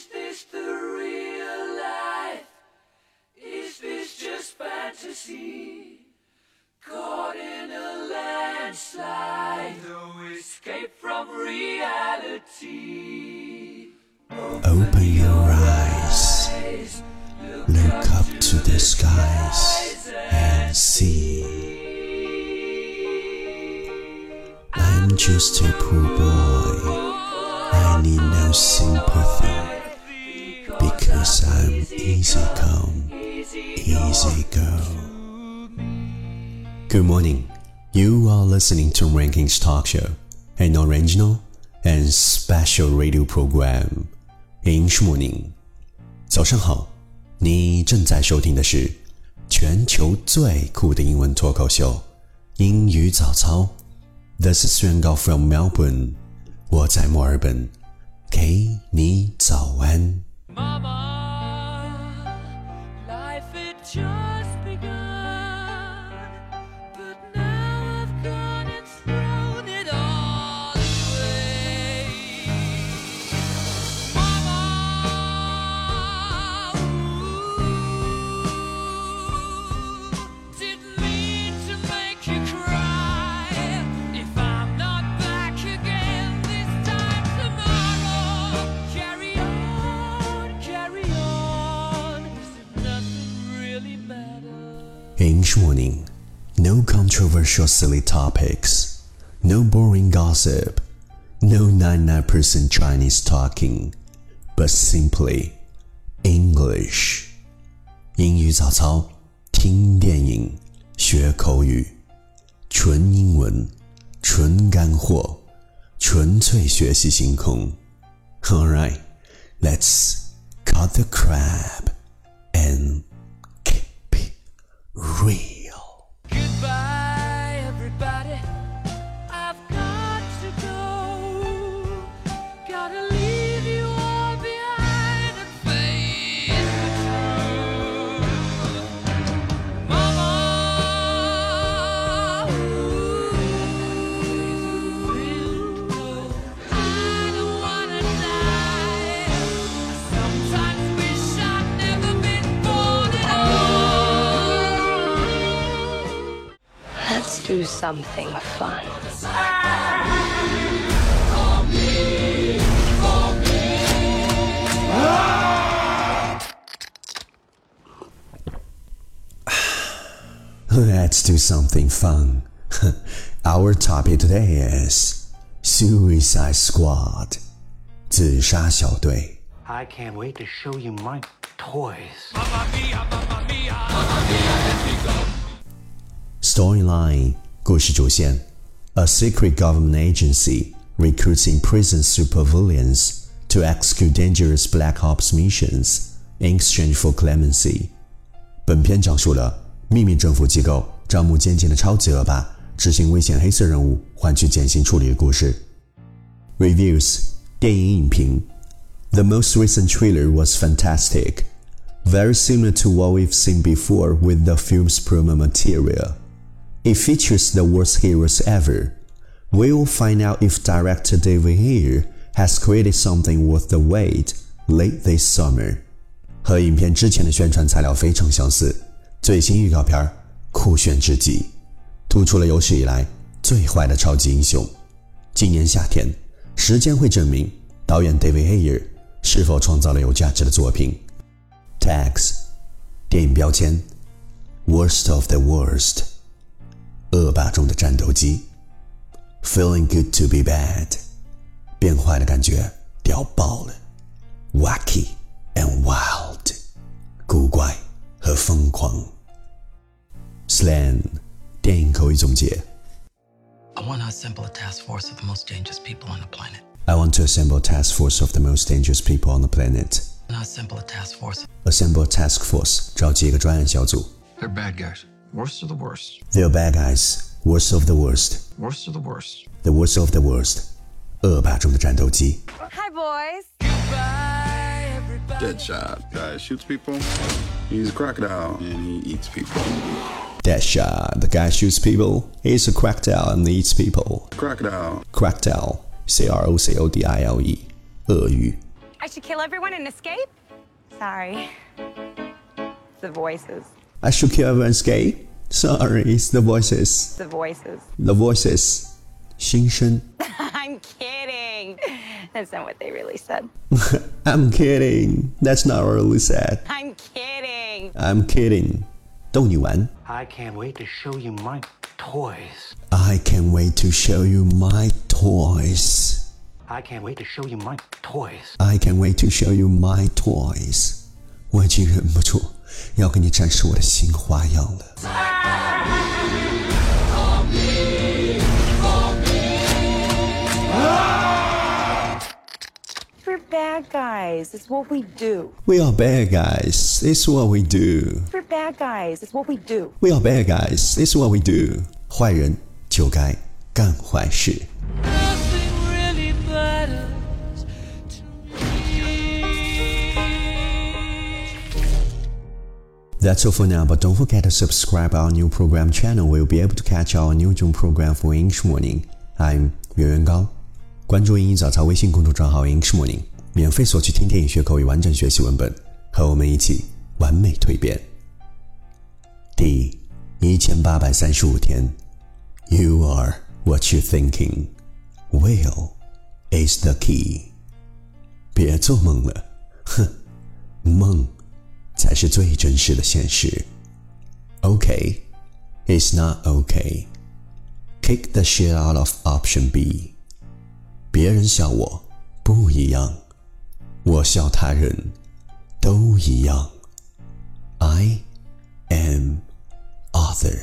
Is this the real life? Is this just fantasy? Caught in a landslide, no escape from reality. Open your eyes, look up to the skies and see. I'm just a poor boy. I need no sympathy because I'm easy come, easy go. Good morning. You are listening to Rankings Talk Show, an original and special radio program. English Morning，早上好，你正在收听的是全球最酷的英文脱口秀——英语早操。This is Yuan Gao from Melbourne，我在墨尔本，给你早安。 Mama, life had just matters. English Morning, no controversial silly topics, no boring gossip, no 99% Chinese talking, but simply English. 英语早操，听电影，学口语，纯英文，纯干货，纯粹学习星空。All right, let's cut the crap and keep it real. do something fun. Let's do something fun. Our topic today is Suicide Squad. 自杀小队。 I can't wait to show you my toys. Storyline 故事主线：A secret government agency recruits imprisoned supervillains to execute dangerous black ops missions in exchange for clemency。本片讲述了秘密政府机构招募监禁的超级恶霸，执行危险黑色任务换取减刑处理的故事。Reviews 电影影评 The most recent trailer was fantastic, very similar to what we've seen before with the film's promo material. It features the worst heroes ever. We'll find out if director David Ayer has created something worth the wait late this summer. 和影片之前的宣传材料非常相似，最新预告片酷炫至极，突出了有史以来最坏的超级英雄。今年夏天，时间会证明导演 David Ayer 是否创造了有价值的作品。Tags，电影标签，Worst of the Worst。恶霸中的战斗机。Feeling good to be bad，变坏的感觉屌爆了。Wacky and wild，古怪和疯狂。Slang，电影口语总结。 I want to assemble a task force of the most dangerous people on the planet. I want to assemble a task force of the most dangerous people on the planet. I want to assemble a task force. Assemble a task force，召集一个专案小组。 They're bad guys. Worst of the worst. They're bad guys, worst of the worst, Worst of the worst. the worst of the worst，恶霸中的战斗机。 Hi, boys. Goodbye, everybody. Deadshot. Guy shoots people. He's a crocodile and he eats people. Deadshot, the guy shoots people. He's a crocodile and eats people. Crocodile. Crocodile, C R O C O D I L E，鳄鱼。 I should kill everyone and escape? Sorry. The voices. I should kill everyone's gay. Sorry, it's the voices. The voices. The voices. 心声。 I'm kidding. That's not what they really said. I'm kidding. That's not what really said. I'm kidding. I'm kidding. 逗你玩。 I can't wait to show you my toys. I can't wait to show you my toys. I can't wait to show you my toys. I can't wait to show you my toys. 我已经忍不住要给你展示我的新花样了。We're bad guys. It's what we do. We are bad guys. It's what we do. We're bad guys. It's what we do. We are bad guys. It's what we do. 坏人就该干坏事。That's all for now, but don't forget to subscribe our new program channel. We'll be able to catch our new June program for English Morning. I'm 袁元刚。关注英语早操微信公众账号 English Morning，免费索取听电影学口语完整学习文本，和我们一起完美蜕变。第一千八百三十五天，You are what you thinking. Will is the key. 别做梦了，哼，梦才是最真实的现实。Okay, it's not okay. Kick the shit out of option B. 别人笑我不一样，我笑他人都一样。I am other.